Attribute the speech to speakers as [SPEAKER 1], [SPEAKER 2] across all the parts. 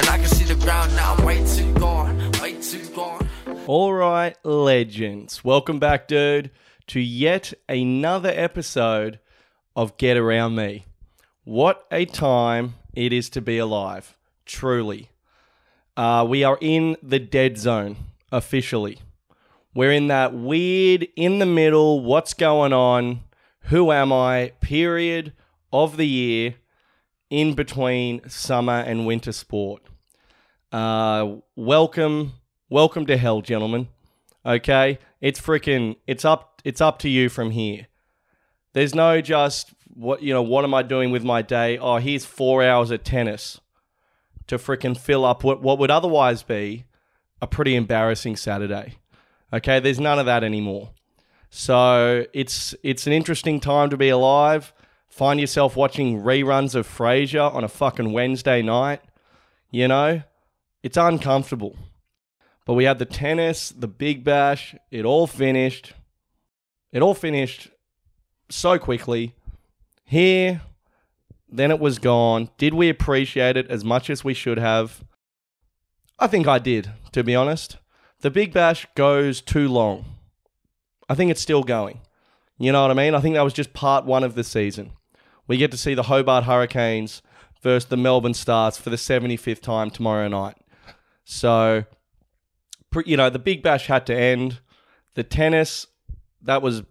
[SPEAKER 1] And I can see the ground now, way too gone, way too gone.
[SPEAKER 2] All right, legends. Welcome back, dude, to yet another episode of Get Around Me. What a time it is to be alive, truly. Uh, we are in the dead zone officially. We're in that weird, in the middle, what's going on, who am I period of the year in between summer and winter sport. Uh, welcome, welcome to hell, gentlemen. Okay, it's freaking, it's up, it's up to you from here. There's no just what you know. What am I doing with my day? Oh, here's four hours of tennis to freaking fill up what what would otherwise be a pretty embarrassing Saturday. Okay, there's none of that anymore. So it's it's an interesting time to be alive. Find yourself watching reruns of Frasier on a fucking Wednesday night. You know, it's uncomfortable. But we had the tennis, the big bash. It all finished. It all finished so quickly. Here, then it was gone. Did we appreciate it as much as we should have? I think I did, to be honest. The Big Bash goes too long. I think it's still going. You know what I mean? I think that was just part one of the season. We get to see the Hobart Hurricanes versus the Melbourne Stars for the 75th time tomorrow night. So, you know, the Big Bash had to end. The tennis, that was,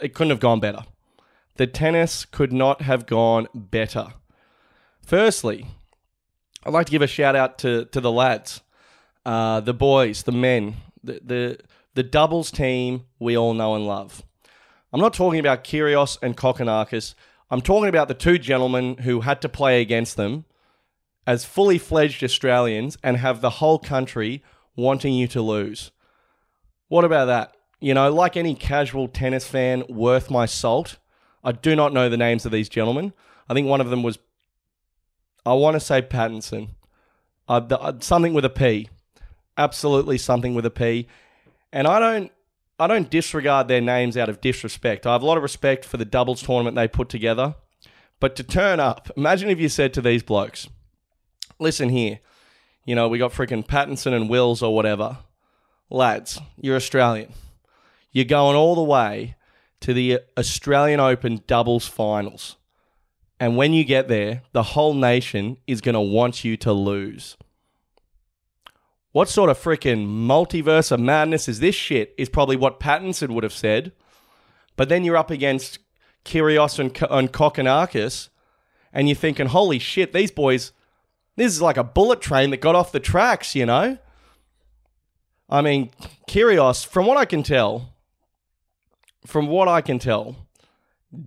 [SPEAKER 2] it couldn't have gone better. The tennis could not have gone better. Firstly, I'd like to give a shout out to, to the lads, uh, the boys, the men, the, the, the doubles team we all know and love. I'm not talking about Kyrgios and Kokkinakis. I'm talking about the two gentlemen who had to play against them as fully fledged Australians and have the whole country wanting you to lose. What about that? You know, like any casual tennis fan worth my salt, I do not know the names of these gentlemen. I think one of them was, I want to say Pattinson. Uh, the, uh, something with a P. Absolutely something with a P. And I don't I don't disregard their names out of disrespect. I have a lot of respect for the doubles tournament they put together. But to turn up, imagine if you said to these blokes, listen here, you know, we got freaking Pattinson and Wills or whatever. Lads, you're Australian. You're going all the way to the Australian Open doubles finals. And when you get there, the whole nation is going to want you to lose. What sort of freaking multiverse of madness is this shit? Is probably what Pattinson would have said. But then you're up against Kyrgios and, and Kokkinakis, and you're thinking, holy shit, these boys, this is like a bullet train that got off the tracks, you know? I mean, Kyrgios, from what I can tell, from what I can tell,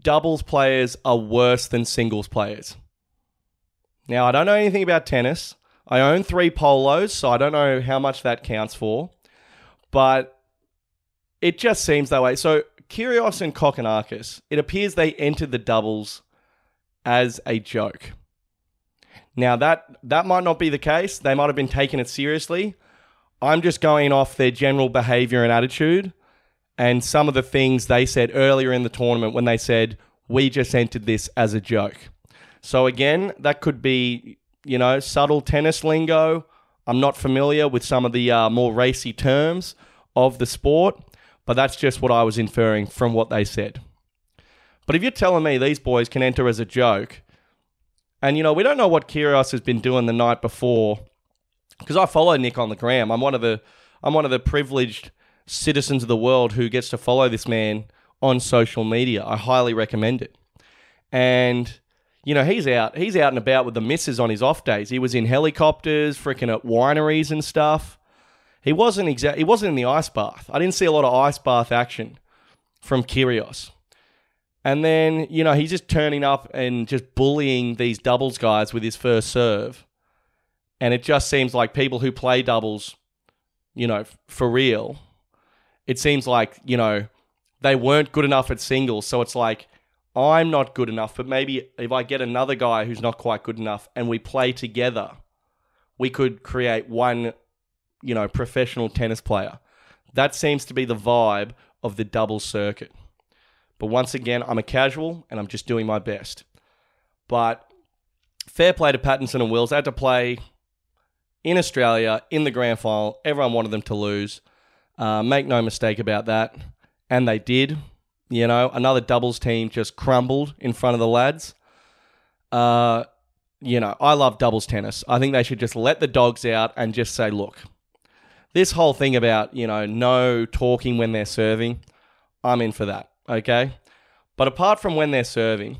[SPEAKER 2] doubles players are worse than singles players. Now, I don't know anything about tennis. I own three polos, so I don't know how much that counts for, but it just seems that way. So, Kyrgios and Kokkinakis, it appears they entered the doubles as a joke. Now that that might not be the case. They might have been taking it seriously. I'm just going off their general behavior and attitude and some of the things they said earlier in the tournament when they said we just entered this as a joke. So again, that could be you know, subtle tennis lingo. I'm not familiar with some of the uh, more racy terms of the sport, but that's just what I was inferring from what they said. But if you're telling me these boys can enter as a joke, and you know, we don't know what Kyrgios has been doing the night before, because I follow Nick on the gram. I'm one of the I'm one of the privileged citizens of the world who gets to follow this man on social media. I highly recommend it. And you know, he's out he's out and about with the misses on his off days. He was in helicopters, freaking at wineries and stuff. He wasn't exact he wasn't in the ice bath. I didn't see a lot of ice bath action from Kyrgios. And then, you know, he's just turning up and just bullying these doubles guys with his first serve. And it just seems like people who play doubles, you know, for real, it seems like, you know, they weren't good enough at singles. So it's like, I'm not good enough, but maybe if I get another guy who's not quite good enough and we play together, we could create one, you know, professional tennis player. That seems to be the vibe of the double circuit. But once again, I'm a casual and I'm just doing my best. But fair play to Pattinson and Wills. They had to play, in Australia in the grand final. Everyone wanted them to lose. Uh, make no mistake about that. And they did. You know, another doubles team just crumbled in front of the lads. Uh, you know, I love doubles tennis. I think they should just let the dogs out and just say, look, this whole thing about, you know, no talking when they're serving, I'm in for that. Okay. But apart from when they're serving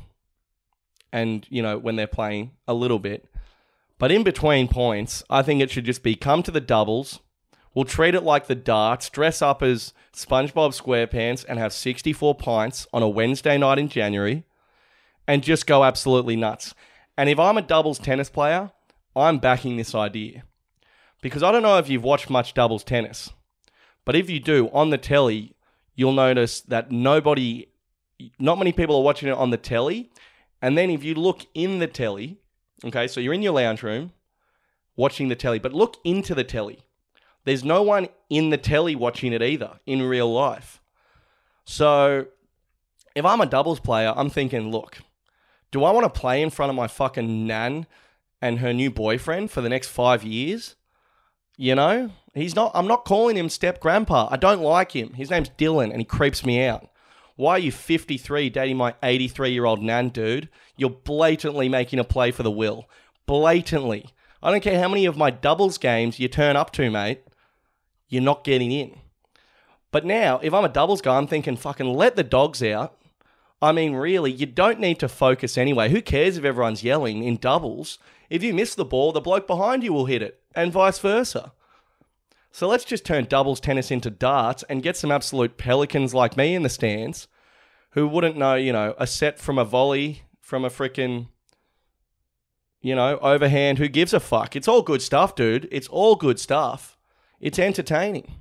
[SPEAKER 2] and, you know, when they're playing a little bit, but in between points, I think it should just be come to the doubles. We'll treat it like the darts, dress up as SpongeBob SquarePants and have 64 pints on a Wednesday night in January and just go absolutely nuts. And if I'm a doubles tennis player, I'm backing this idea. Because I don't know if you've watched much doubles tennis, but if you do, on the telly, you'll notice that nobody, not many people are watching it on the telly. And then if you look in the telly, okay, so you're in your lounge room watching the telly, but look into the telly. There's no one in the telly watching it either in real life. So if I'm a doubles player, I'm thinking, look, do I want to play in front of my fucking nan and her new boyfriend for the next five years? You know, he's not. I'm not calling him step grandpa. I don't like him. His name's Dylan, and he creeps me out. Why are you 53 dating my 83 year old nan, dude? You're blatantly making a play for the will. Blatantly. I don't care how many of my doubles games you turn up to, mate. You're not getting in. But now, if I'm a doubles guy, I'm thinking, fucking let the dogs out. I mean, really, you don't need to focus anyway. Who cares if everyone's yelling in doubles? If you miss the ball, the bloke behind you will hit it, and vice versa. So let's just turn doubles tennis into darts and get some absolute pelicans like me in the stands who wouldn't know, you know, a set from a volley from a freaking, you know, overhand. Who gives a fuck? It's all good stuff, dude. It's all good stuff. It's entertaining.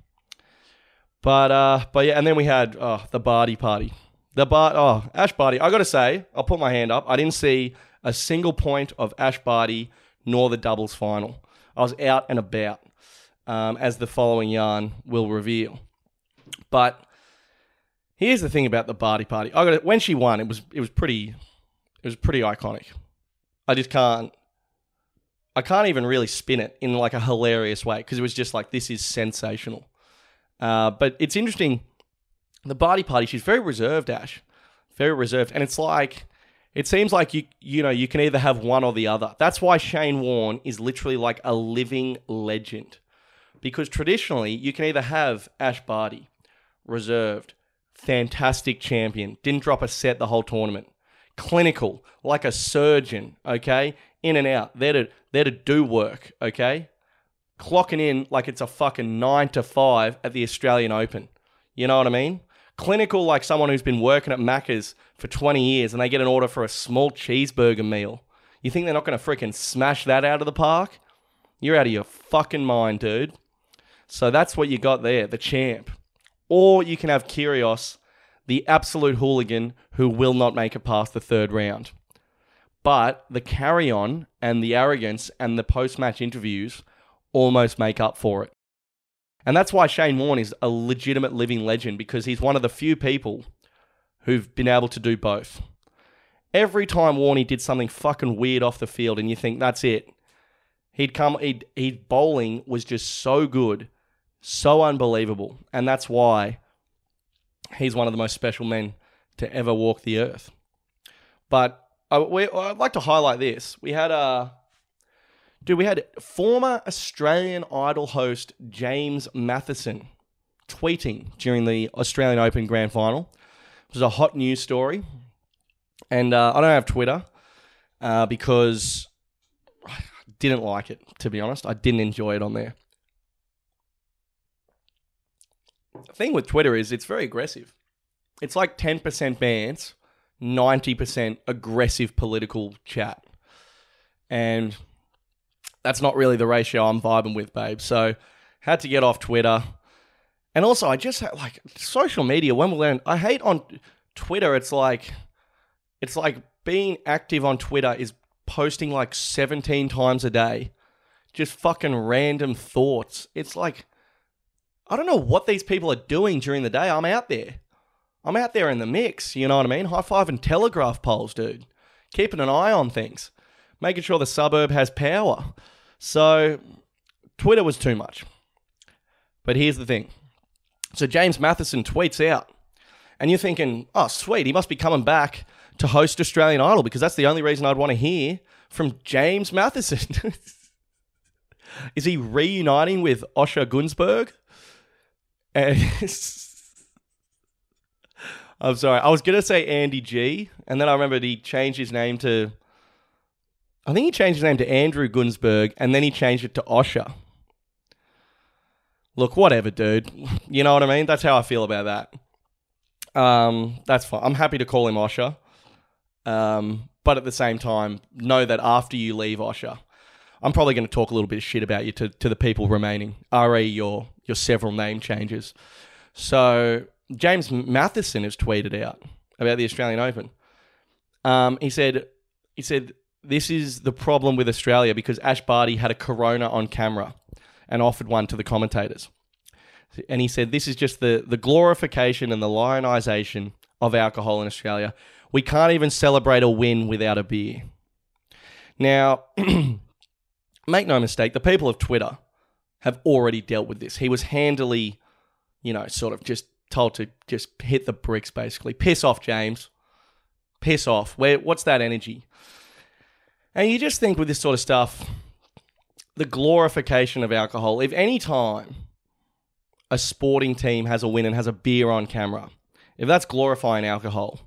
[SPEAKER 2] But uh, but yeah, and then we had oh, the Barty party. The Bart, oh, Ash Barty. I got to say, I'll put my hand up. I didn't see a single point of Ash Barty nor the doubles final. I was out and about, um, as the following yarn will reveal. But here's the thing about the Barty party. I got it when she won. It was it was pretty it was pretty iconic. I just can't I can't even really spin it in like a hilarious way because it was just like this is sensational. Uh, but it's interesting the Barty party, she's very reserved, Ash. Very reserved. And it's like, it seems like you you know, you can either have one or the other. That's why Shane Warne is literally like a living legend. Because traditionally, you can either have Ash Barty, reserved, fantastic champion, didn't drop a set the whole tournament, clinical, like a surgeon, okay? In and out, there to there to do work, okay? Clocking in like it's a fucking nine to five at the Australian Open. You know what I mean? Clinical like someone who's been working at Macca's for 20 years and they get an order for a small cheeseburger meal. You think they're not going to freaking smash that out of the park? You're out of your fucking mind, dude. So that's what you got there, the champ. Or you can have Kyrgios, the absolute hooligan who will not make it past the third round. But the carry on and the arrogance and the post match interviews almost make up for it. And that's why Shane Warne is a legitimate living legend because he's one of the few people who've been able to do both. Every time Warney did something fucking weird off the field and you think that's it, he'd come, he'd, he'd bowling was just so good, so unbelievable. And that's why he's one of the most special men to ever walk the earth. But uh, we, I'd like to highlight this. We had a Dude, we had former Australian Idol host James Mathison tweeting during the Australian Open Grand Final. It was a hot news story. And uh, I don't have Twitter uh, because I didn't like it, to be honest. I didn't enjoy it on there. The thing with Twitter is it's very aggressive. It's like 10% bans, 90% aggressive political chat. And that's not really the ratio I'm vibing with, babe. So had to get off Twitter. And also, I just like social media. When we learn, I hate on Twitter. It's like, it's like being active on Twitter is posting like 17 times a day, just fucking random thoughts. It's like, I don't know what these people are doing during the day. I'm out there. I'm out there in the mix. You know what I mean? High five and telegraph poles, dude. Keeping an eye on things, making sure the suburb has power. So Twitter was too much. But here's the thing. So James Mathison tweets out, and you're thinking, oh, sweet, he must be coming back to host Australian Idol because that's the only reason I'd want to hear from James Mathison. Is he reuniting with Osher Gunsberg? I'm sorry, I was gonna say Andy G, and then I remembered he changed his name to. I think he changed his name to Andrew Gunsberg, and then he changed it to Osher. Look, whatever, dude. You know what I mean? That's how I feel about that. Um, that's fine. I'm happy to call him Osher. Um, but at the same time, know that after you leave Osher, I'm probably going to talk a little bit of shit about you to, to the people remaining, re your your several name changes. So James Mathison has tweeted out about the Australian Open. Um, he said he said this is the problem with Australia because Ash Barty had a corona on camera and offered one to the commentators. And he said this is just the the glorification and the lionization of alcohol in Australia. We can't even celebrate a win without a beer. Now, make no mistake, the people of Twitter have already dealt with this. He was handily, you know, sort of just told to just hit the bricks, basically. Piss off, James. Piss off. Where? What's that energy? And you just think with this sort of stuff, the glorification of alcohol. If any time a sporting team has a win and has a beer on camera, if that's glorifying alcohol,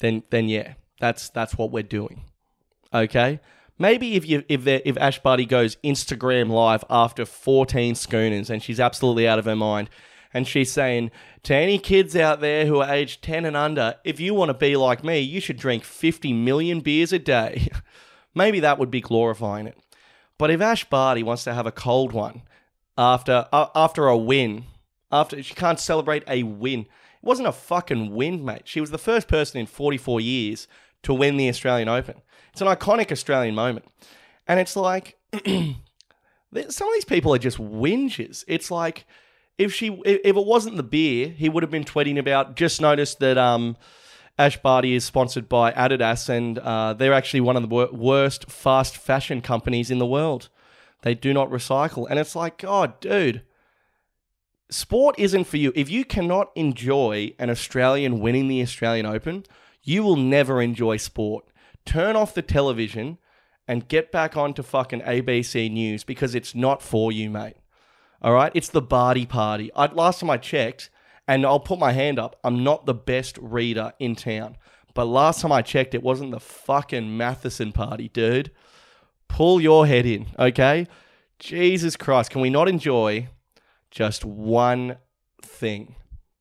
[SPEAKER 2] then then yeah, that's that's what we're doing. Okay? Maybe if you if if Ash goes Instagram live after 14 schooners and she's absolutely out of her mind and she's saying to any kids out there who are aged 10 and under, if you want to be like me, you should drink 50 million beers a day. Maybe that would be glorifying it. But if Ash Barty wants to have a cold one after uh, after a win, after she can't celebrate a win, it wasn't a fucking win, mate. She was the first person in 44 years to win the Australian Open. It's an iconic Australian moment. And it's like some of these people are just whinges. It's like if she if it wasn't the beer, he would have been tweeting about just noticed that um Ash Barty is sponsored by Adidas, and uh, they're actually one of the wor- worst fast fashion companies in the world. They do not recycle. And it's like, God, oh, dude, sport isn't for you. If you cannot enjoy an Australian winning the Australian Open, you will never enjoy sport. Turn off the television and get back onto fucking ABC News because it's not for you, mate. All right? It's the Barty party. I, last time I checked, and I'll put my hand up. I'm not the best reader in town. But last time I checked, it wasn't the fucking Mathison party, dude. Pull your head in, okay? Jesus Christ, can we not enjoy just one thing?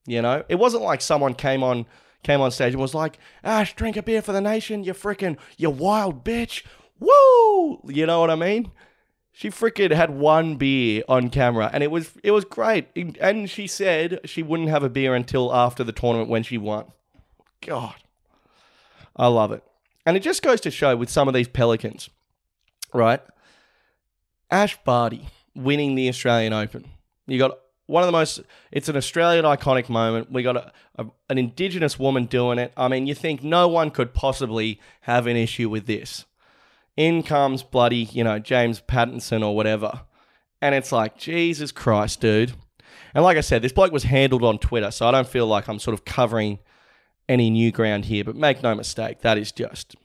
[SPEAKER 2] You know? It wasn't like someone came on came on stage and was like, Ash, drink a beer for the nation, you freaking, you wild bitch. Woo! You know what I mean? She freaking had one beer on camera, and it was it was great. And she said she wouldn't have a beer until after the tournament when she won. God, I love it. And it just goes to show with some of these Pelicans, right? Ash Barty winning the Australian Open. You got one of the most. It's an Australian iconic moment. We got a, a, an Indigenous woman doing it. I mean, you think no one could possibly have an issue with this in comes bloody, you know, James Pattinson or whatever. And it's like, Jesus Christ, dude. And like I said, this bloke was handled on Twitter, so I don't feel like I'm sort of covering any new ground here, but make no mistake, that is just.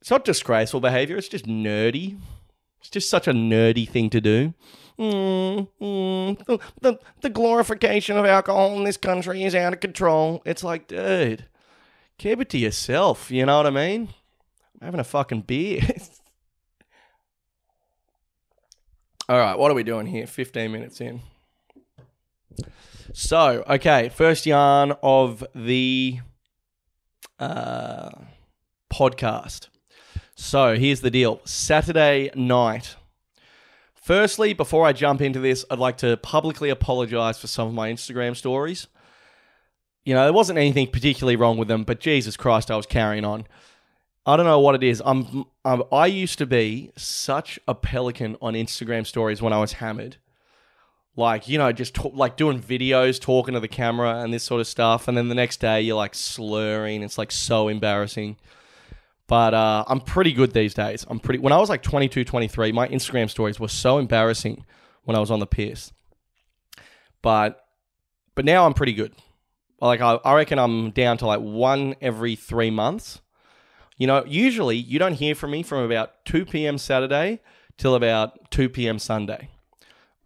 [SPEAKER 2] It's not disgraceful behavior, it's just nerdy. It's just such a nerdy thing to do. Mm, mm, the, the, the glorification of alcohol in this country is out of control. It's like, dude, keep it to yourself, you know what I mean? Having a fucking beer. All right, what are we doing here? 15 minutes in. So, okay, first yarn of the uh, podcast. So, here's the deal Saturday night. Firstly, before I jump into this, I'd like to publicly apologize for some of my Instagram stories. You know, there wasn't anything particularly wrong with them, but Jesus Christ, I was carrying on. I don't know what it is. I'm, I'm I used to be such a pelican on Instagram stories when I was hammered. Like, you know, just like doing videos, talking to the camera and this sort of stuff. And then the next day you're like slurring. It's like so embarrassing. But uh, I'm pretty good these days. I'm pretty. When I was like 22, 23, my Instagram stories were so embarrassing when I was on the piss. But but now I'm pretty good. Like I, I reckon I'm down to like one every three months. You know, usually you don't hear from me from about 2 p.m. Saturday till about 2 p.m. Sunday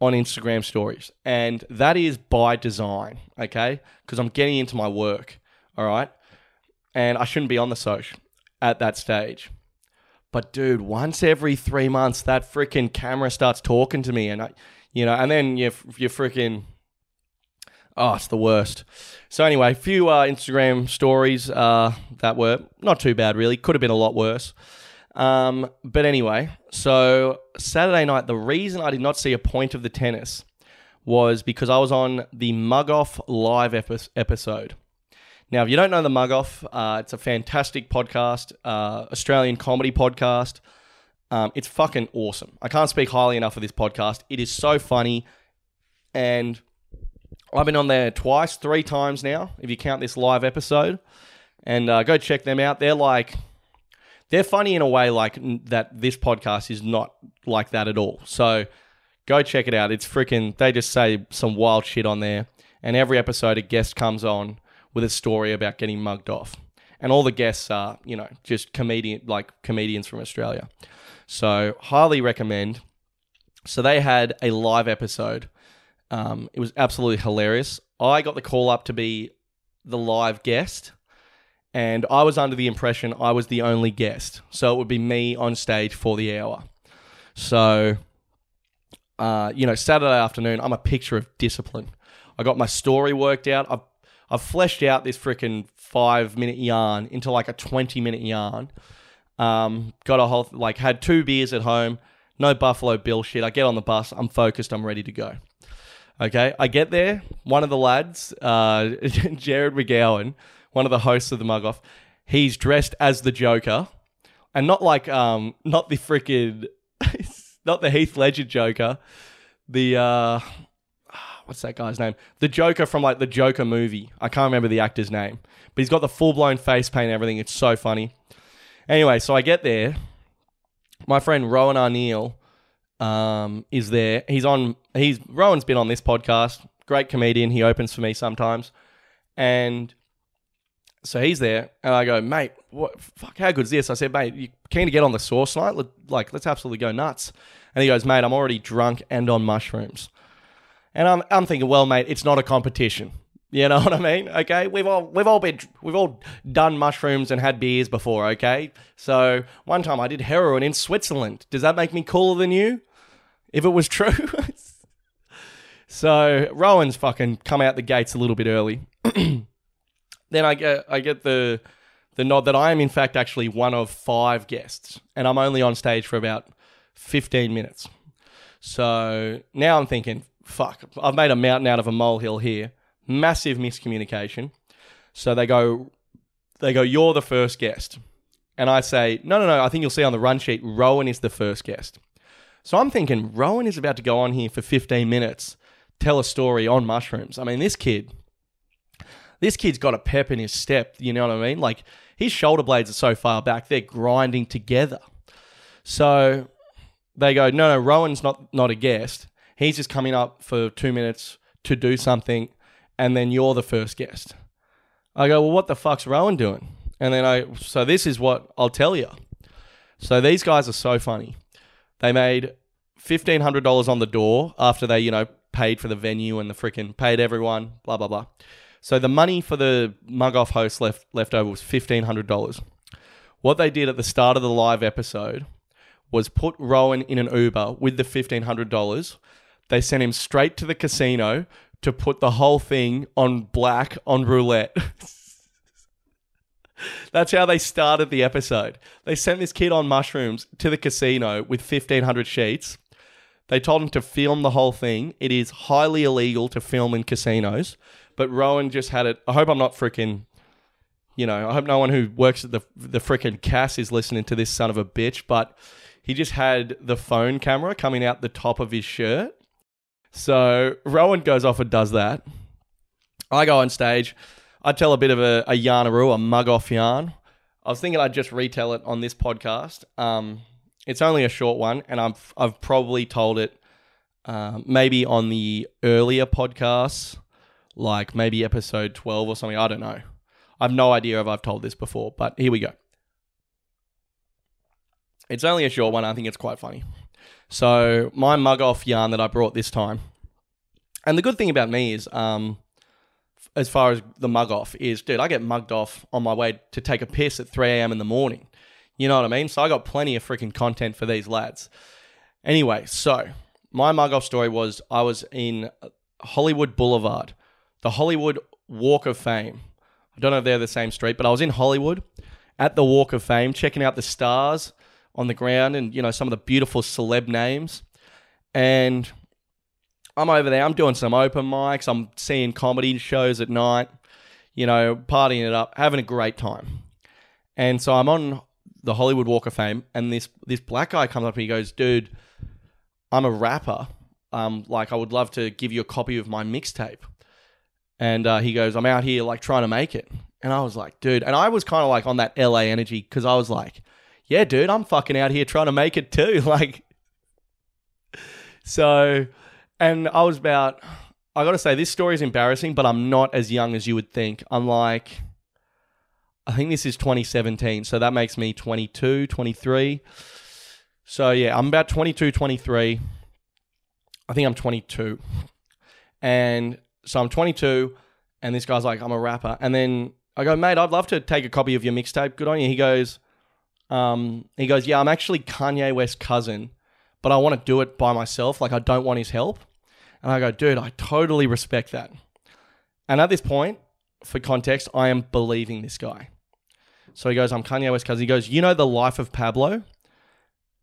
[SPEAKER 2] on Instagram stories. And that is by design, okay? Because I'm getting into my work, all right? And I shouldn't be on the social at that stage. But dude, once every three months, that freaking camera starts talking to me, and I, you know, and then you you freaking, oh, it's the worst. So anyway, a few uh, Instagram stories uh, that were not too bad, really. Could have been a lot worse. Um, but anyway, so Saturday night, the reason I did not see a point of the tennis was because I was on the Mug Off live epi- episode. Now, if you don't know the Mug Off, uh, it's a fantastic podcast, uh, Australian comedy podcast. Um, it's fucking awesome. I can't speak highly enough of this podcast. It is so funny. And I've been on there twice, three times now, if you count this live episode. And uh, go check them out. They're like, they're funny in a way like that this podcast is not like that at all. So go check it out. It's freaking, they just say some wild shit on there. And every episode, a guest comes on with a story about getting mugged off. And all the guests are, you know, just comedian like comedians from Australia. So highly recommend. So they had a live episode. Um, it was absolutely hilarious. I got the call up to be the live guest, and I was under the impression I was the only guest. So it would be me on stage for the hour. So, uh, you know, Saturday afternoon, I'm a picture of discipline. I got my story worked out. I've I've fleshed out this freaking five minute yarn into like a 20 minute yarn. Um, got a whole, like, had two beers at home, no Buffalo Bill shit. I get on the bus, I'm focused, I'm ready to go. Okay, I get there. One of the lads, uh, Jared McGowan, one of the hosts of the Mug Off, he's dressed as the Joker, and not like um, not the freaking, not the Heath Ledger Joker, the uh, what's that guy's name? The Joker from like the Joker movie. I can't remember the actor's name, but he's got the full blown face paint and everything. It's so funny. Anyway, so I get there. My friend Rowan Arneal um, is there. He's on. He's Rowan's been on this podcast. Great comedian. He opens for me sometimes, and so he's there, and I go, mate, what? Fuck, how good's this? I said, mate, you keen to get on the sauce night? Like, let's absolutely go nuts. And he goes, mate, I'm already drunk and on mushrooms. And I'm, I'm thinking, well, mate, it's not a competition. You know what I mean? Okay, we've all we've all been we've all done mushrooms and had beers before. Okay, so one time I did heroin in Switzerland. Does that make me cooler than you? If it was true. so Rowan's fucking come out the gates a little bit early. then I get I get the the nod that I am in fact actually one of five guests, and I'm only on stage for about fifteen minutes. So now I'm thinking, fuck, I've made a mountain out of a molehill here. Massive miscommunication. So they go, they go, you're the first guest. And I say, no, no, no, I think you'll see on the run sheet, Rowan is the first guest. So I'm thinking, Rowan is about to go on here for 15 minutes, tell a story on mushrooms. I mean, this kid, this kid's got a pep in his step. You know what I mean? Like his shoulder blades are so far back, they're grinding together. So they go, no, no, Rowan's not not a guest. He's just coming up for two minutes to do something, and then you're the first guest. I go, well, what the fuck's Rowan doing? And then I, so this is what I'll tell you. So these guys are so funny. They made fifteen hundred dollars on the door after they, you know, paid for the venue and the freaking paid everyone, blah blah blah. So the money for the mug off host left left over was fifteen hundred dollars. What they did at the start of the live episode was put Rowan in an Uber with the fifteen hundred dollars. They sent him straight to the casino to put the whole thing on black on roulette. That's how they started the episode. They sent this kid on mushrooms to the casino with 1500 sheets. They told him to film the whole thing. It is highly illegal to film in casinos, but Rowan just had it. I hope I'm not freaking, you know, I hope no one who works at the the freaking Cass is listening to this son of a bitch, but he just had the phone camera coming out the top of his shirt. So Rowan goes off and does that. I go on stage. I tell a bit of a, a yarnaroo, a mug off yarn. I was thinking I'd just retell it on this podcast. Um, it's only a short one, and I've I've probably told it um, maybe on the earlier podcasts, like maybe episode twelve or something. I don't know. I have no idea if I've told this before, but here we go. It's only a short one. I think it's quite funny. So my mug off yarn that I brought this time, and the good thing about me is, um, as far as the mug off is, dude, I get mugged off on my way to take a piss at 3 a.m. in the morning. You know what I mean? So I got plenty of freaking content for these lads. Anyway, so my mug off story was I was in Hollywood Boulevard, the Hollywood Walk of Fame. I don't know if they're the same street, but I was in Hollywood at the Walk of Fame, checking out the stars on the ground and you know some of the beautiful celeb names. And I'm over there. I'm doing some open mics. I'm seeing comedy shows at night. You know, partying it up, having a great time. And so I'm on the Hollywood Walk of Fame, and this this black guy comes up and he goes, "Dude, I'm a rapper. Um, like I would love to give you a copy of my mixtape." And uh, he goes, "I'm out here like trying to make it." And I was like, "Dude," and I was kind of like on that LA energy because I was like, "Yeah, dude, I'm fucking out here trying to make it too." Like, so, and I was about. I got to say, this story is embarrassing, but I'm not as young as you would think. I'm like, I think this is 2017, so that makes me 22, 23. So yeah, I'm about 22, 23. I think I'm 22. And so I'm 22, and this guy's like, I'm a rapper. And then I go, mate, I'd love to take a copy of your mixtape. Good on you. He goes, um, he goes, yeah, I'm actually Kanye West's cousin, but I want to do it by myself. Like I don't want his help. And I go, dude, I totally respect that. And at this point, for context, I am believing this guy. So he goes, I'm Kanye West cousin. He goes, you know the life of Pablo?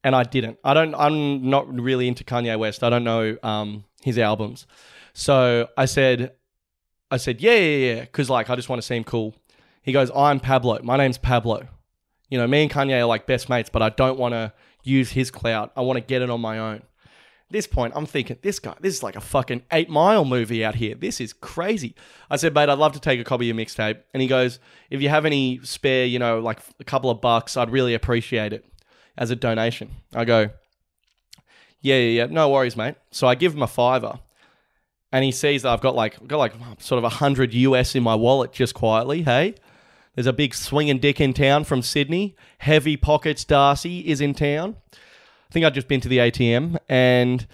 [SPEAKER 2] And I didn't. I don't. I'm not really into Kanye West. I don't know um, his albums. So I said, I said, yeah, yeah, yeah, because like I just want to seem cool. He goes, I'm Pablo. My name's Pablo. You know, me and Kanye are like best mates, but I don't want to use his clout. I want to get it on my own this point, I'm thinking, this guy, this is like a fucking eight mile movie out here. This is crazy. I said, mate, I'd love to take a copy of your mixtape. And he goes, if you have any spare, you know, like a couple of bucks, I'd really appreciate it as a donation. I go, yeah, yeah, yeah, no worries, mate. So I give him a fiver. And he sees that I've got like, I've got like sort of a hundred US in my wallet just quietly. Hey, there's a big swinging dick in town from Sydney. Heavy pockets Darcy is in town. I think I'd just been to the ATM and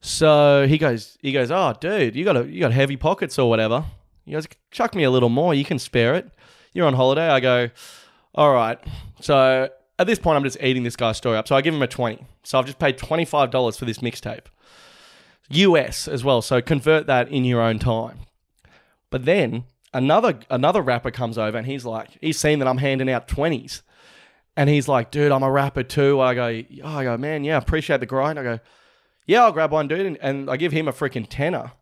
[SPEAKER 2] so he goes he goes, Oh dude, you got a you got heavy pockets or whatever. He goes, Chuck me a little more, you can spare it. You're on holiday. I go, All right. So at this point I'm just eating this guy's story up. So I give him a twenty. So I've just paid twenty five dollars for this mixtape. US as well. So convert that in your own time. But then another another rapper comes over and he's like, he's seen that I'm handing out twenties. And he's like, dude, I'm a rapper too. I go, oh, I go, man, yeah, appreciate the grind. I go, yeah, I'll grab one, dude. And, and I give him a freaking tenner.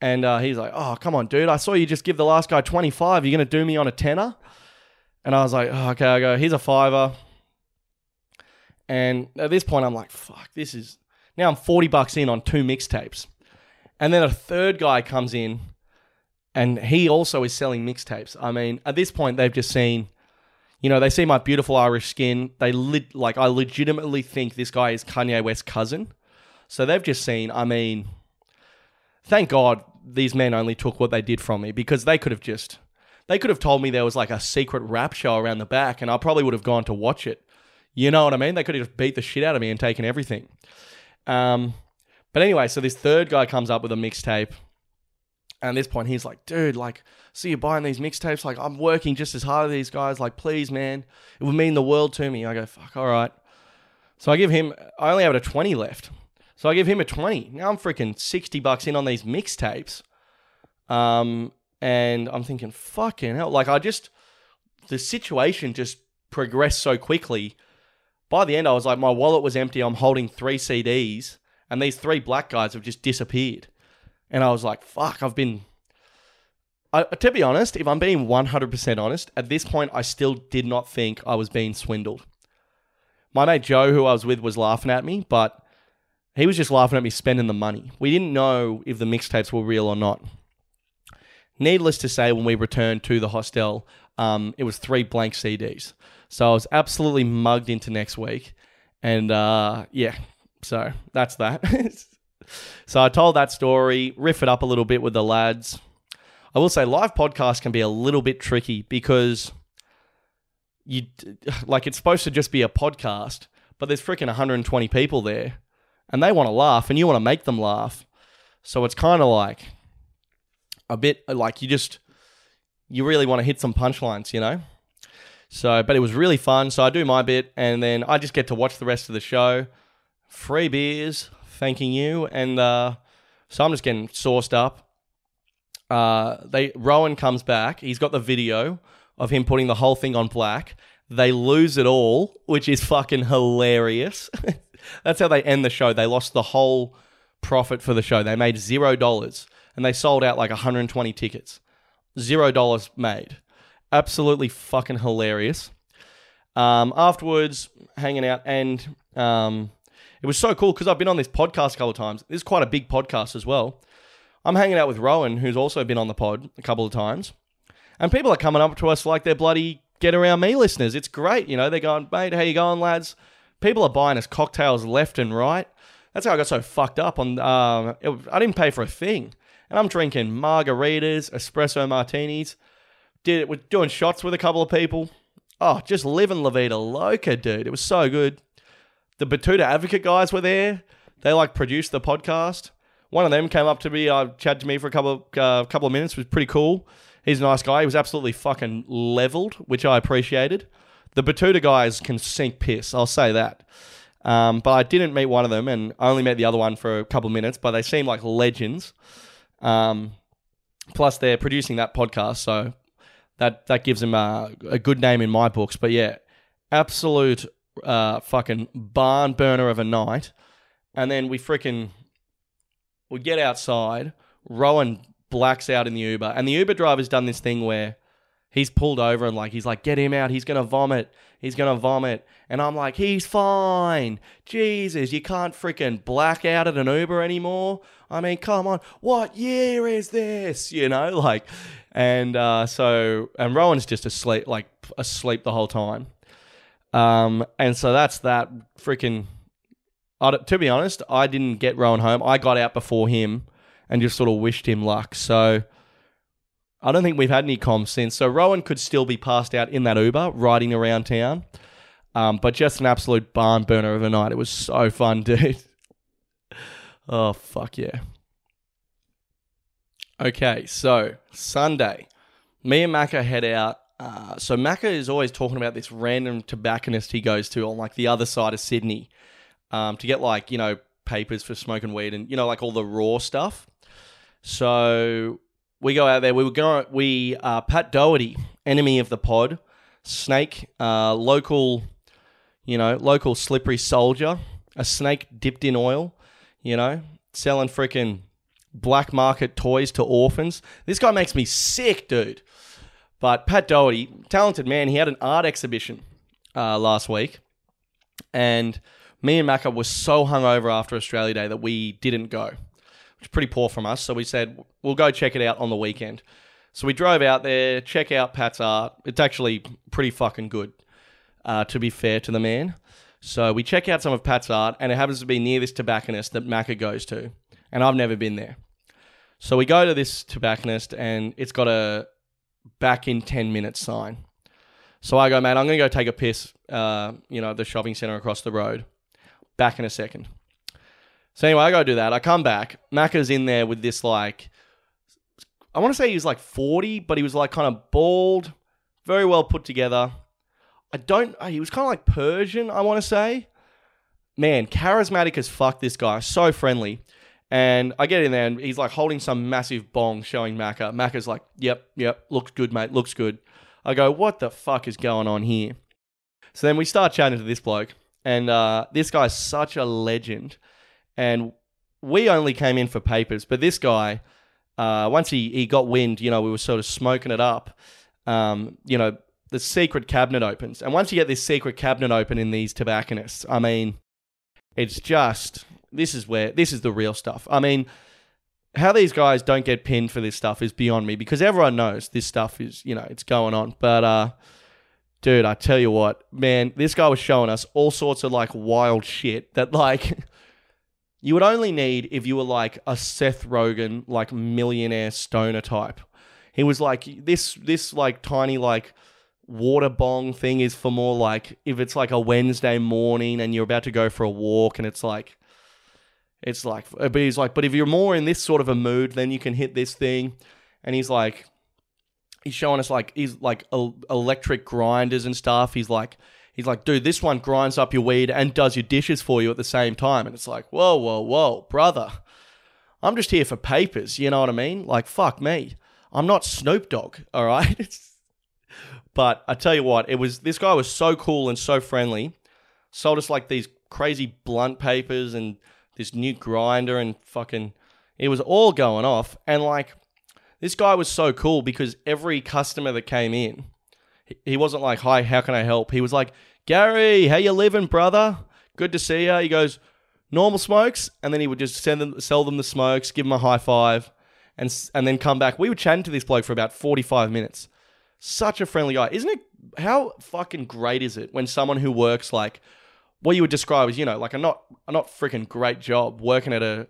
[SPEAKER 2] And uh, he's like, oh, come on, dude. I saw you just give the last guy 25. You're going to do me on a tenner? And I was like, oh, okay. I go, here's a fiver. And at this point, I'm like, fuck, this is. Now I'm 40 bucks in on two mixtapes. And then a third guy comes in and he also is selling mixtapes. I mean, at this point, they've just seen you know, they see my beautiful Irish skin. They lit like I legitimately think this guy is Kanye West's cousin. So they've just seen. I mean, thank God these men only took what they did from me because they could have just they could have told me there was like a secret rap show around the back, and I probably would have gone to watch it. You know what I mean? They could have just beat the shit out of me and taken everything. Um, but anyway, so this third guy comes up with a mixtape and at this point, he's like, dude, like, see you buying these mixtapes. Like, I'm working just as hard as these guys. Like, please, man, it would mean the world to me. I go, fuck, all right. So I give him, I only have a 20 left. So I give him a 20. Now I'm freaking 60 bucks in on these mixtapes. Um, and I'm thinking, fucking hell. Like, I just, the situation just progressed so quickly. By the end, I was like, my wallet was empty. I'm holding three CDs, and these three black guys have just disappeared. And I was like, fuck, I've been. I, to be honest, if I'm being 100% honest, at this point, I still did not think I was being swindled. My mate Joe, who I was with, was laughing at me, but he was just laughing at me spending the money. We didn't know if the mixtapes were real or not. Needless to say, when we returned to the hostel, um, it was three blank CDs. So I was absolutely mugged into next week. And uh, yeah, so that's that. so I told that story, riff it up a little bit with the lads. I will say live podcast can be a little bit tricky because you like it's supposed to just be a podcast, but there's freaking 120 people there and they want to laugh and you want to make them laugh. So it's kind of like a bit like you just you really want to hit some punchlines, you know? So, but it was really fun. So I do my bit and then I just get to watch the rest of the show. Free beers, thanking you. And uh, so I'm just getting sourced up. Uh, they Rowan comes back. He's got the video of him putting the whole thing on black. They lose it all, which is fucking hilarious. That's how they end the show. They lost the whole profit for the show. They made zero dollars and they sold out like 120 tickets. Zero dollars made. Absolutely fucking hilarious. Um, afterwards, hanging out, and um, it was so cool because I've been on this podcast a couple of times. This is quite a big podcast as well. I'm hanging out with Rowan, who's also been on the pod a couple of times, and people are coming up to us like they're bloody get around me listeners. It's great, you know. They're going, mate, how you going, lads? People are buying us cocktails left and right. That's how I got so fucked up. On um, it, I didn't pay for a thing, and I'm drinking margaritas, espresso martinis. Did it, doing shots with a couple of people. Oh, just living La Vida Loca, dude. It was so good. The Batuta Advocate guys were there. They like produced the podcast. One of them came up to me, uh, chatted to me for a couple of, uh, couple of minutes. Was pretty cool. He's a nice guy. He was absolutely fucking leveled, which I appreciated. The Batuta guys can sink piss. I'll say that. Um, but I didn't meet one of them, and I only met the other one for a couple of minutes. But they seem like legends. Um, plus, they're producing that podcast, so that that gives them a, a good name in my books. But yeah, absolute uh, fucking barn burner of a night. And then we freaking we get outside. Rowan blacks out in the Uber, and the Uber driver's done this thing where he's pulled over and like he's like, get him out. He's gonna vomit. He's gonna vomit. And I'm like, he's fine. Jesus, you can't freaking black out at an Uber anymore. I mean, come on. What year is this? You know, like, and uh, so and Rowan's just asleep, like asleep the whole time. Um, and so that's that freaking. to be honest, I didn't get Rowan home. I got out before him and just sort of wished him luck. So I don't think we've had any comms since. So Rowan could still be passed out in that Uber riding around town. Um, but just an absolute barn burner of a night. It was so fun, dude. oh, fuck yeah. Okay, so Sunday, me and Macca head out. Uh, so Macca is always talking about this random tobacconist he goes to on like the other side of Sydney um, to get like, you know, papers for smoking weed and, you know, like all the raw stuff. So we go out there. We were going. We uh, Pat Doherty, enemy of the pod, snake, uh, local, you know, local slippery soldier, a snake dipped in oil, you know, selling freaking black market toys to orphans. This guy makes me sick, dude. But Pat Doherty, talented man, he had an art exhibition uh, last week, and me and Macca were so hungover after Australia Day that we didn't go which is pretty poor from us. So we said, we'll go check it out on the weekend. So we drove out there, check out Pat's art. It's actually pretty fucking good, uh, to be fair to the man. So we check out some of Pat's art, and it happens to be near this tobacconist that Macca goes to. And I've never been there. So we go to this tobacconist, and it's got a back in 10 minutes sign. So I go, man, I'm going to go take a piss, uh, you know, the shopping center across the road. Back in a second. So anyway, I go do that. I come back. Macca's in there with this like, I want to say he was like 40, but he was like kind of bald, very well put together. I don't, he was kind of like Persian, I want to say. Man, charismatic as fuck, this guy. So friendly. And I get in there and he's like holding some massive bong showing Macca. Macca's like, yep, yep, looks good, mate, looks good. I go, what the fuck is going on here? So then we start chatting to this bloke. And uh, this guy's such a legend and we only came in for papers. But this guy, uh, once he, he got wind, you know, we were sort of smoking it up. Um, you know, the secret cabinet opens, and once you get this secret cabinet open in these tobacconists, I mean, it's just this is where this is the real stuff. I mean, how these guys don't get pinned for this stuff is beyond me because everyone knows this stuff is, you know, it's going on. But uh dude, I tell you what, man, this guy was showing us all sorts of like wild shit that like you would only need if you were like a Seth Rogen like millionaire stoner type. He was like this this like tiny like water bong thing is for more like if it's like a Wednesday morning and you're about to go for a walk and it's like it's like uh, but he's like but if you're more in this sort of a mood then you can hit this thing. And he's like he's showing us like he's like el- electric grinders and stuff. He's like he's like dude this one grinds up your weed and does your dishes for you at the same time. And it's like whoa whoa whoa brother. I'm just here for papers. You know what i mean? Like fuck me. I'm not snoop dogg all right? But i tell you what it was this guy was so cool and so friendly. Sold us like these crazy blunt papers and this new grinder and fucking it was all going off. And like this guy was so cool because every customer that came in he- wasn't like hi how can i help? He was like gary how you living brother? Good to see you he goes normal smokes? And then he would just send them sell them the smokes give them a high five and and then come back. We were chatting to this bloke for about 45 minutes. Such a friendly guy. Isn't it how fucking great is it when someone who works like what you would describe as you know like a not a not freaking great job working at a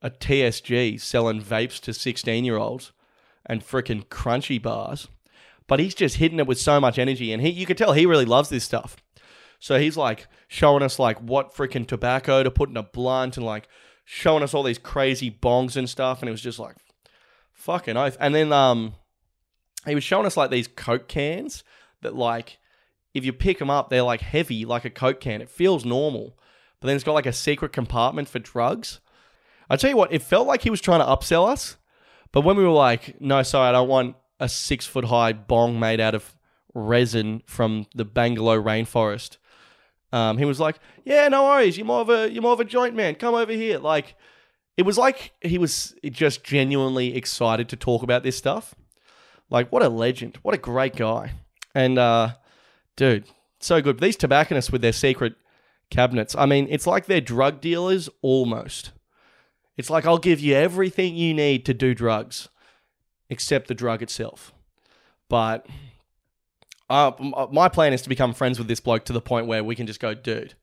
[SPEAKER 2] a TSG selling vapes to 16 year olds and freaking crunchy bars but he's just hitting it with so much energy and he you could tell he really loves this stuff. So he's like showing us like what freaking tobacco to put in a blunt and like showing us all these crazy bongs and stuff and it was just like fucking oath. And then um he was showing us like these coke cans that like if you pick them up, they're like heavy, like a Coke can. It feels normal. But then it's got like a secret compartment for drugs. I tell you what, it felt like he was trying to upsell us. But when we were like, no, sorry, I don't want a six foot high bong made out of resin from the Bangalore rainforest. Um, he was like, yeah, no worries. You're more of a you're more of a joint man. Come over here. Like, it was like he was just genuinely excited to talk about this stuff. Like, what a legend. What a great guy. And uh, dude, so good. These tobacconists with their secret cabinets. I mean, it's like they're drug dealers almost. It's like I'll give you everything you need to do drugs, except the drug itself. But uh, my plan is to become friends with this bloke to the point where we can just go, dude.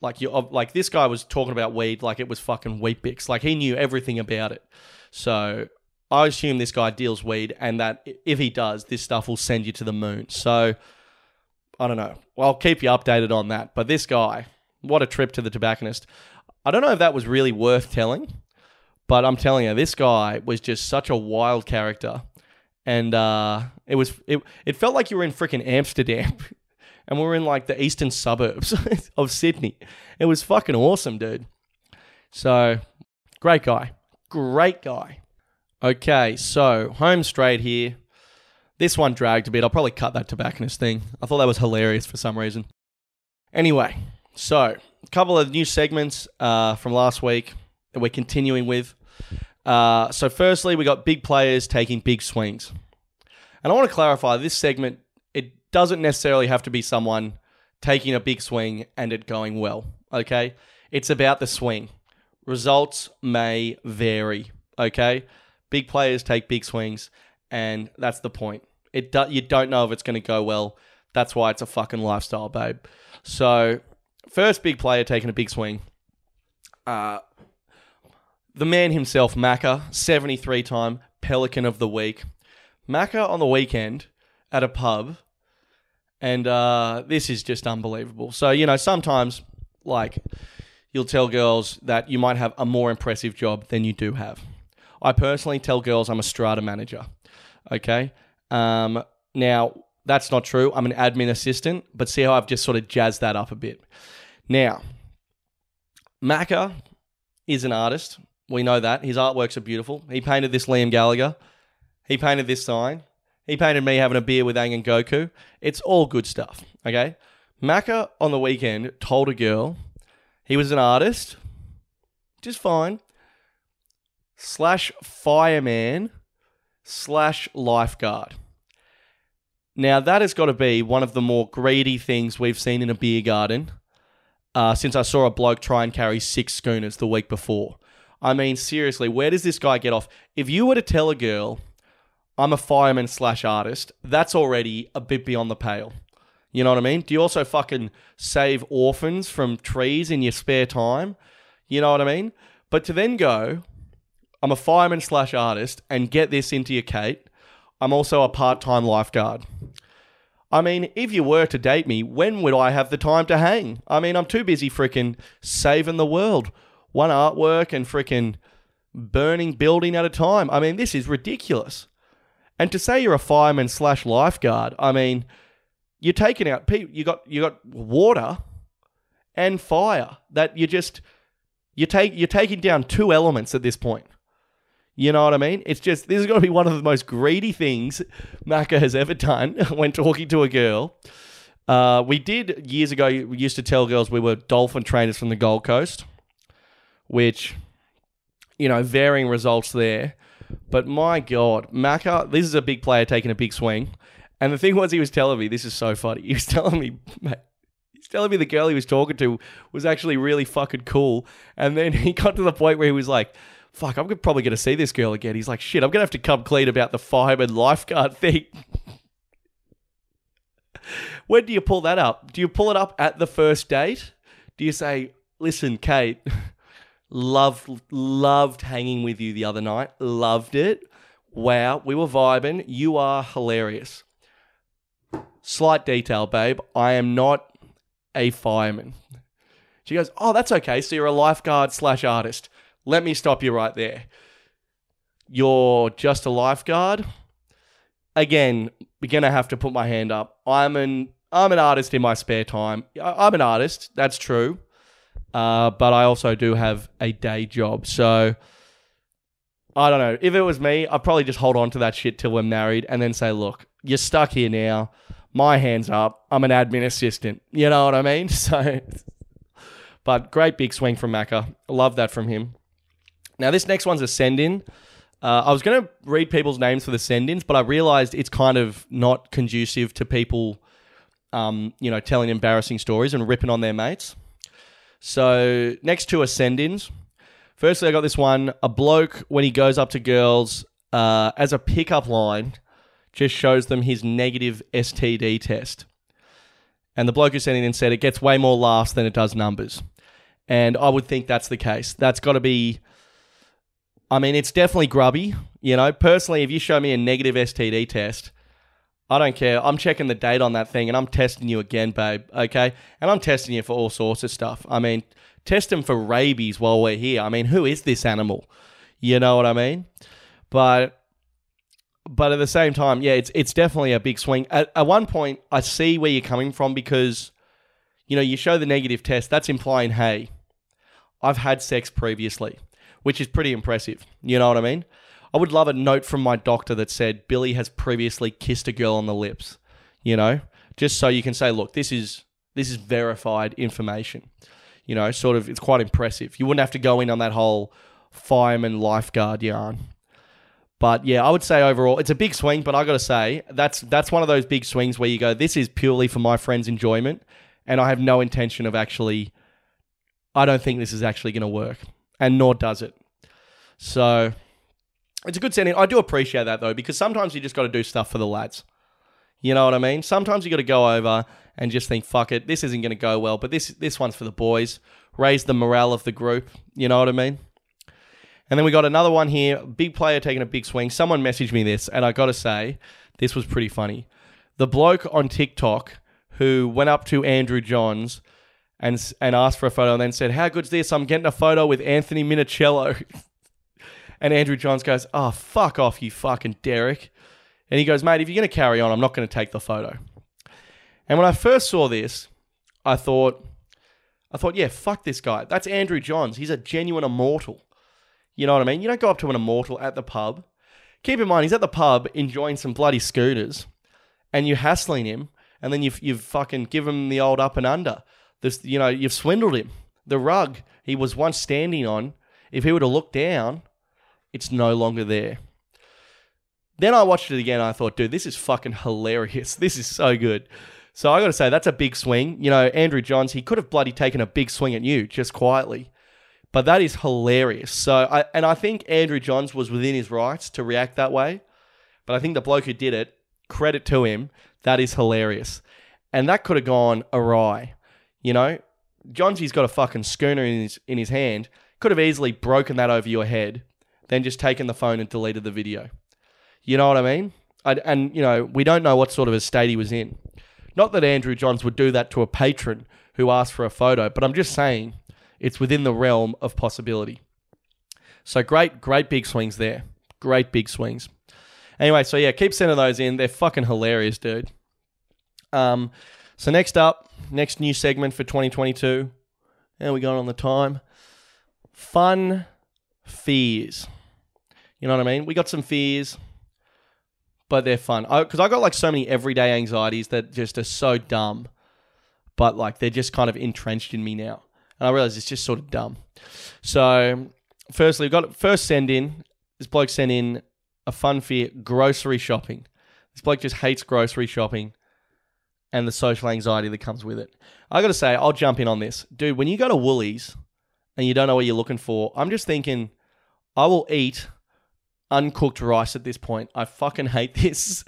[SPEAKER 2] Like you, like this guy was talking about weed like it was fucking Weet-Bix. Like he knew everything about it. So I assume this guy deals weed, and that if he does, this stuff will send you to the moon. So I don't know. Well, I'll keep you updated on that. But this guy, what a trip to the tobacconist. I don't know if that was really worth telling, but I'm telling you, this guy was just such a wild character. And uh, it was it, it felt like you were in freaking Amsterdam. and we were in like the eastern suburbs of Sydney. It was fucking awesome, dude. So great guy. Great guy. Okay, so home straight here. This one dragged a bit. I'll probably cut that tobacconist thing. I thought that was hilarious for some reason. Anyway, so a couple of new segments uh, from last week that we're continuing with. Uh, so, firstly, we got big players taking big swings. And I want to clarify this segment, it doesn't necessarily have to be someone taking a big swing and it going well, okay? It's about the swing. Results may vary, okay? Big players take big swings, and that's the point. It do- you don't know if it's going to go well. That's why it's a fucking lifestyle, babe. So, first big player taking a big swing. Uh, the man himself, Macca, 73 time Pelican of the Week. Macca on the weekend at a pub, and uh, this is just unbelievable. So, you know, sometimes, like, you'll tell girls that you might have a more impressive job than you do have. I personally tell girls I'm a strata manager. Okay. Um, now, that's not true. I'm an admin assistant, but see how I've just sort of jazzed that up a bit. Now, Macca is an artist. We know that. His artworks are beautiful. He painted this Liam Gallagher. He painted this sign. He painted me having a beer with Aang and Goku. It's all good stuff. Okay. Macca on the weekend told a girl he was an artist, just fine, slash fireman, slash lifeguard. Now, that has got to be one of the more greedy things we've seen in a beer garden uh, since I saw a bloke try and carry six schooners the week before. I mean, seriously, where does this guy get off? If you were to tell a girl, I'm a fireman slash artist, that's already a bit beyond the pale. You know what I mean? Do you also fucking save orphans from trees in your spare time? You know what I mean? But to then go, I'm a fireman slash artist, and get this into your Kate, I'm also a part time lifeguard. I mean, if you were to date me, when would I have the time to hang? I mean, I'm too busy freaking saving the world. One artwork and freaking burning building at a time. I mean, this is ridiculous. And to say you're a fireman slash lifeguard, I mean, you're taking out people. You got you got water and fire that you just you take you're taking down two elements at this point. You know what I mean? It's just this is going to be one of the most greedy things Macca has ever done when talking to a girl. Uh, we did years ago. We used to tell girls we were dolphin trainers from the Gold Coast, which you know varying results there. But my God, Macca, this is a big player taking a big swing. And the thing was, he was telling me this is so funny. He was telling me, he's telling me the girl he was talking to was actually really fucking cool. And then he got to the point where he was like, fuck, I'm probably going to see this girl again. He's like, shit, I'm going to have to come clean about the fireman lifeguard thing. when do you pull that up? Do you pull it up at the first date? Do you say, listen, Kate, loved, loved hanging with you the other night, loved it. Wow, we were vibing. You are hilarious. Slight detail, babe. I am not a fireman. She goes, Oh, that's okay. So you're a lifeguard slash artist. Let me stop you right there. You're just a lifeguard. Again, we're gonna have to put my hand up. I'm an I'm an artist in my spare time. I'm an artist. That's true. Uh, but I also do have a day job. So I don't know. If it was me, I'd probably just hold on to that shit till we're married and then say, look, you're stuck here now. My hands up. I'm an admin assistant. You know what I mean? So, but great big swing from Macca. Love that from him. Now, this next one's a send in. Uh, I was going to read people's names for the send ins, but I realized it's kind of not conducive to people, um, you know, telling embarrassing stories and ripping on their mates. So, next two are send ins. Firstly, I got this one. A bloke, when he goes up to girls uh, as a pickup line, just shows them his negative STD test. And the bloke who sent it in said it gets way more laughs than it does numbers. And I would think that's the case. That's got to be. I mean, it's definitely grubby. You know, personally, if you show me a negative STD test, I don't care. I'm checking the date on that thing and I'm testing you again, babe. Okay. And I'm testing you for all sorts of stuff. I mean, test him for rabies while we're here. I mean, who is this animal? You know what I mean? But but at the same time, yeah, it's it's definitely a big swing. At, at one point, I see where you're coming from because you know you show the negative test. That's implying, hey, I've had sex previously, which is pretty impressive. You know what I mean? I would love a note from my doctor that said Billy has previously kissed a girl on the lips. You know, just so you can say, look, this is this is verified information. You know, sort of, it's quite impressive. You wouldn't have to go in on that whole fireman lifeguard yarn. But yeah, I would say overall it's a big swing, but I got to say that's that's one of those big swings where you go, this is purely for my friend's enjoyment, and I have no intention of actually. I don't think this is actually going to work, and nor does it. So it's a good sending. I do appreciate that though, because sometimes you just got to do stuff for the lads. You know what I mean? Sometimes you got to go over and just think, fuck it, this isn't going to go well, but this this one's for the boys. Raise the morale of the group. You know what I mean? And then we got another one here, big player taking a big swing. Someone messaged me this, and I got to say, this was pretty funny. The bloke on TikTok who went up to Andrew Johns and and asked for a photo, and then said, "How good's this? I'm getting a photo with Anthony Minichiello." and Andrew Johns goes, "Oh, fuck off, you fucking Derek." And he goes, "Mate, if you're going to carry on, I'm not going to take the photo." And when I first saw this, I thought, I thought, yeah, fuck this guy. That's Andrew Johns. He's a genuine immortal. You know what I mean? You don't go up to an immortal at the pub. Keep in mind, he's at the pub enjoying some bloody scooters, and you're hassling him, and then you've you've fucking given him the old up and under. This, you know, you've swindled him. The rug he was once standing on, if he were to look down, it's no longer there. Then I watched it again. I thought, dude, this is fucking hilarious. This is so good. So I got to say, that's a big swing. You know, Andrew Johns, he could have bloody taken a big swing at you just quietly. But that is hilarious. So, I, and I think Andrew Johns was within his rights to react that way. But I think the bloke who did it, credit to him, that is hilarious. And that could have gone awry. You know, Johnsy's got a fucking schooner in his in his hand. Could have easily broken that over your head, then just taken the phone and deleted the video. You know what I mean? I, and you know, we don't know what sort of a state he was in. Not that Andrew Johns would do that to a patron who asked for a photo, but I'm just saying it's within the realm of possibility. So great, great big swings there. Great big swings. Anyway, so yeah, keep sending those in. They're fucking hilarious, dude. Um, so next up, next new segment for 2022. How we going on the time? Fun fears. You know what I mean? We got some fears, but they're fun. Because I, I got like so many everyday anxieties that just are so dumb, but like they're just kind of entrenched in me now. And I realize it's just sort of dumb. So, firstly, we've got first send in. This bloke sent in a fun fear grocery shopping. This bloke just hates grocery shopping and the social anxiety that comes with it. I got to say, I'll jump in on this. Dude, when you go to Woolies and you don't know what you're looking for, I'm just thinking, I will eat uncooked rice at this point. I fucking hate this.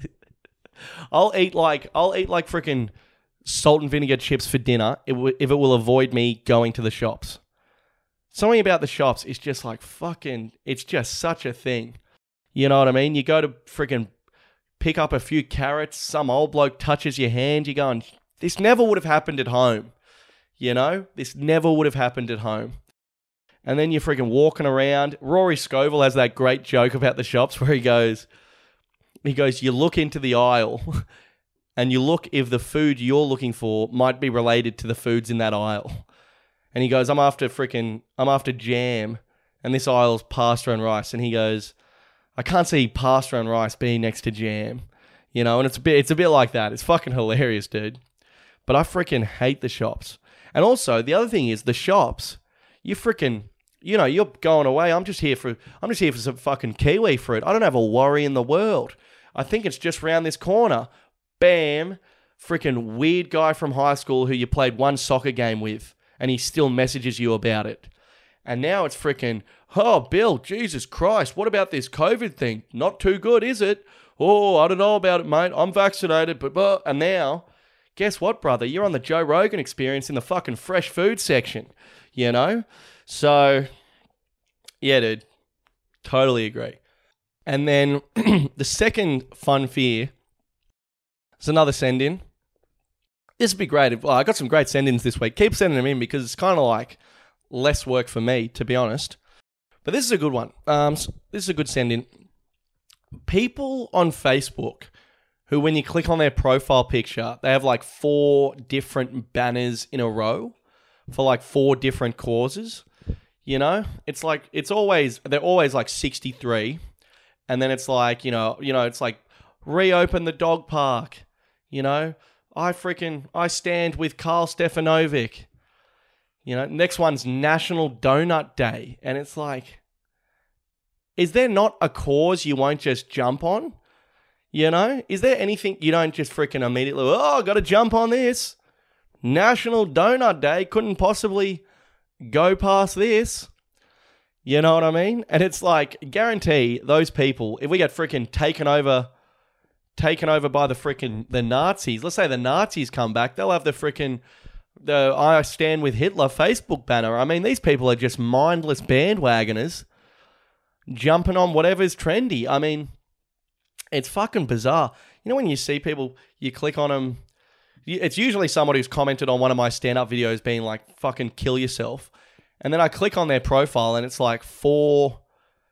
[SPEAKER 2] I'll eat like I'll eat like freaking salt and vinegar chips for dinner if it will avoid me going to the shops. Something about the shops is just like fucking. It's just such a thing. You know what I mean? You go to freaking pick up a few carrots. Some old bloke touches your hand. You're going, this never would have happened at home. You know, this never would have happened at home. And then you're freaking walking around. Rory Scovel has that great joke about the shops where he goes, he goes, you look into the aisle and you look if the food you're looking for might be related to the foods in that aisle. And he goes, I'm after freaking, I'm after jam, and this aisle's pasta and rice. And he goes, I can't see pasta and rice being next to jam, you know. And it's a bit, it's a bit like that. It's fucking hilarious, dude. But I freaking hate the shops. And also, the other thing is the shops. You freaking, you know, you're going away. I'm just here for, I'm just here for some fucking kiwi fruit. I don't have a worry in the world. I think it's just round this corner bam, freaking weird guy from high school who you played one soccer game with, and he still messages you about it. And now it's freaking, oh, Bill, Jesus Christ, what about this COVID thing? Not too good, is it? Oh, I don't know about it, mate. I'm vaccinated, but, but, and now, guess what, brother? You're on the Joe Rogan experience in the fucking fresh food section, you know? So, yeah, dude, totally agree. And then the second fun fear it's another send in. This would be great. well, I got some great send ins this week. Keep sending them in because it's kind of like less work for me, to be honest. But this is a good one. Um, this is a good send in. People on Facebook who, when you click on their profile picture, they have like four different banners in a row for like four different causes. You know, it's like it's always they're always like sixty three, and then it's like you know you know it's like reopen the dog park, you know, I freaking I stand with Karl Stefanovic. You know, next one's National Donut Day, and it's like, is there not a cause you won't just jump on? You know, is there anything you don't just freaking immediately? Oh, got to jump on this. National Donut Day couldn't possibly go past this. You know what I mean? And it's like, guarantee those people, if we get freaking taken over taken over by the freaking the Nazis. Let's say the Nazis come back, they'll have the freaking the I stand with Hitler Facebook banner. I mean, these people are just mindless bandwagoners jumping on whatever's trendy. I mean, it's fucking bizarre. You know when you see people, you click on them. It's usually somebody who's commented on one of my stand-up videos, being like, "Fucking kill yourself," and then I click on their profile, and it's like four,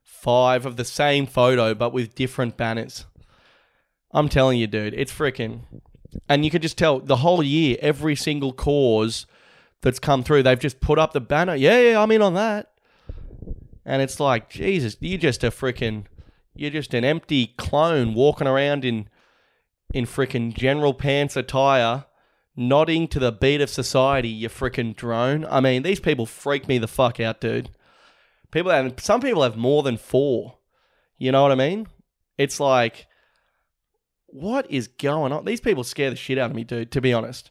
[SPEAKER 2] five of the same photo, but with different banners. I'm telling you, dude, it's freaking. And you can just tell the whole year, every single cause that's come through, they've just put up the banner. Yeah, yeah, I'm in on that. And it's like, Jesus, you're just a freaking, you're just an empty clone walking around in, in freaking general pants attire, nodding to the beat of society. You freaking drone. I mean, these people freak me the fuck out, dude. People, and some people have more than four. You know what I mean? It's like what is going on? These people scare the shit out of me, dude, to be honest.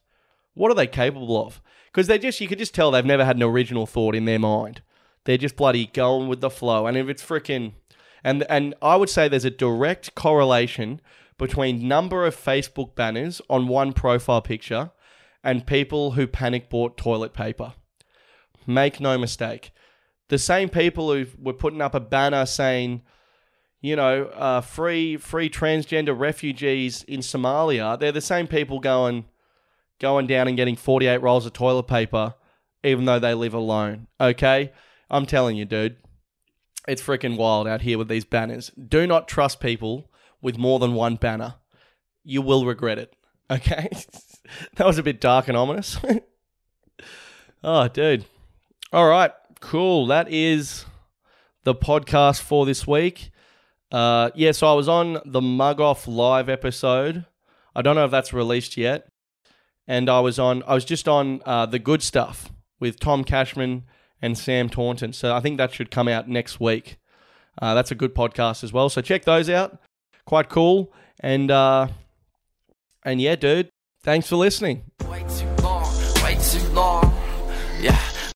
[SPEAKER 2] What are they capable of? Because they just, you could just tell they've never had an original thought in their mind. They're just bloody going with the flow. And if it's freaking and and I would say there's a direct correlation between number of Facebook banners on one profile picture and people who panic bought toilet paper. Make no mistake. The same people who were putting up a banner saying, you know, uh, free free transgender refugees in Somalia, they're the same people going going down and getting 48 rolls of toilet paper even though they live alone. Okay? I'm telling you, dude. It's freaking wild out here with these banners. Do not trust people with more than one banner. You will regret it. Okay? that was a bit dark and ominous. oh, dude. All right. Cool. That is the podcast for this week. Uh, yeah, so I was on the Mug Off live episode. I don't know if that's released yet. And I was on, I was just on uh, the good stuff with Tom Cashman and Sam Taunton. So I think that should come out next week. Uh, that's a good podcast as well. So check those out. Quite cool. And uh, and yeah, dude, thanks for listening.
[SPEAKER 1] Way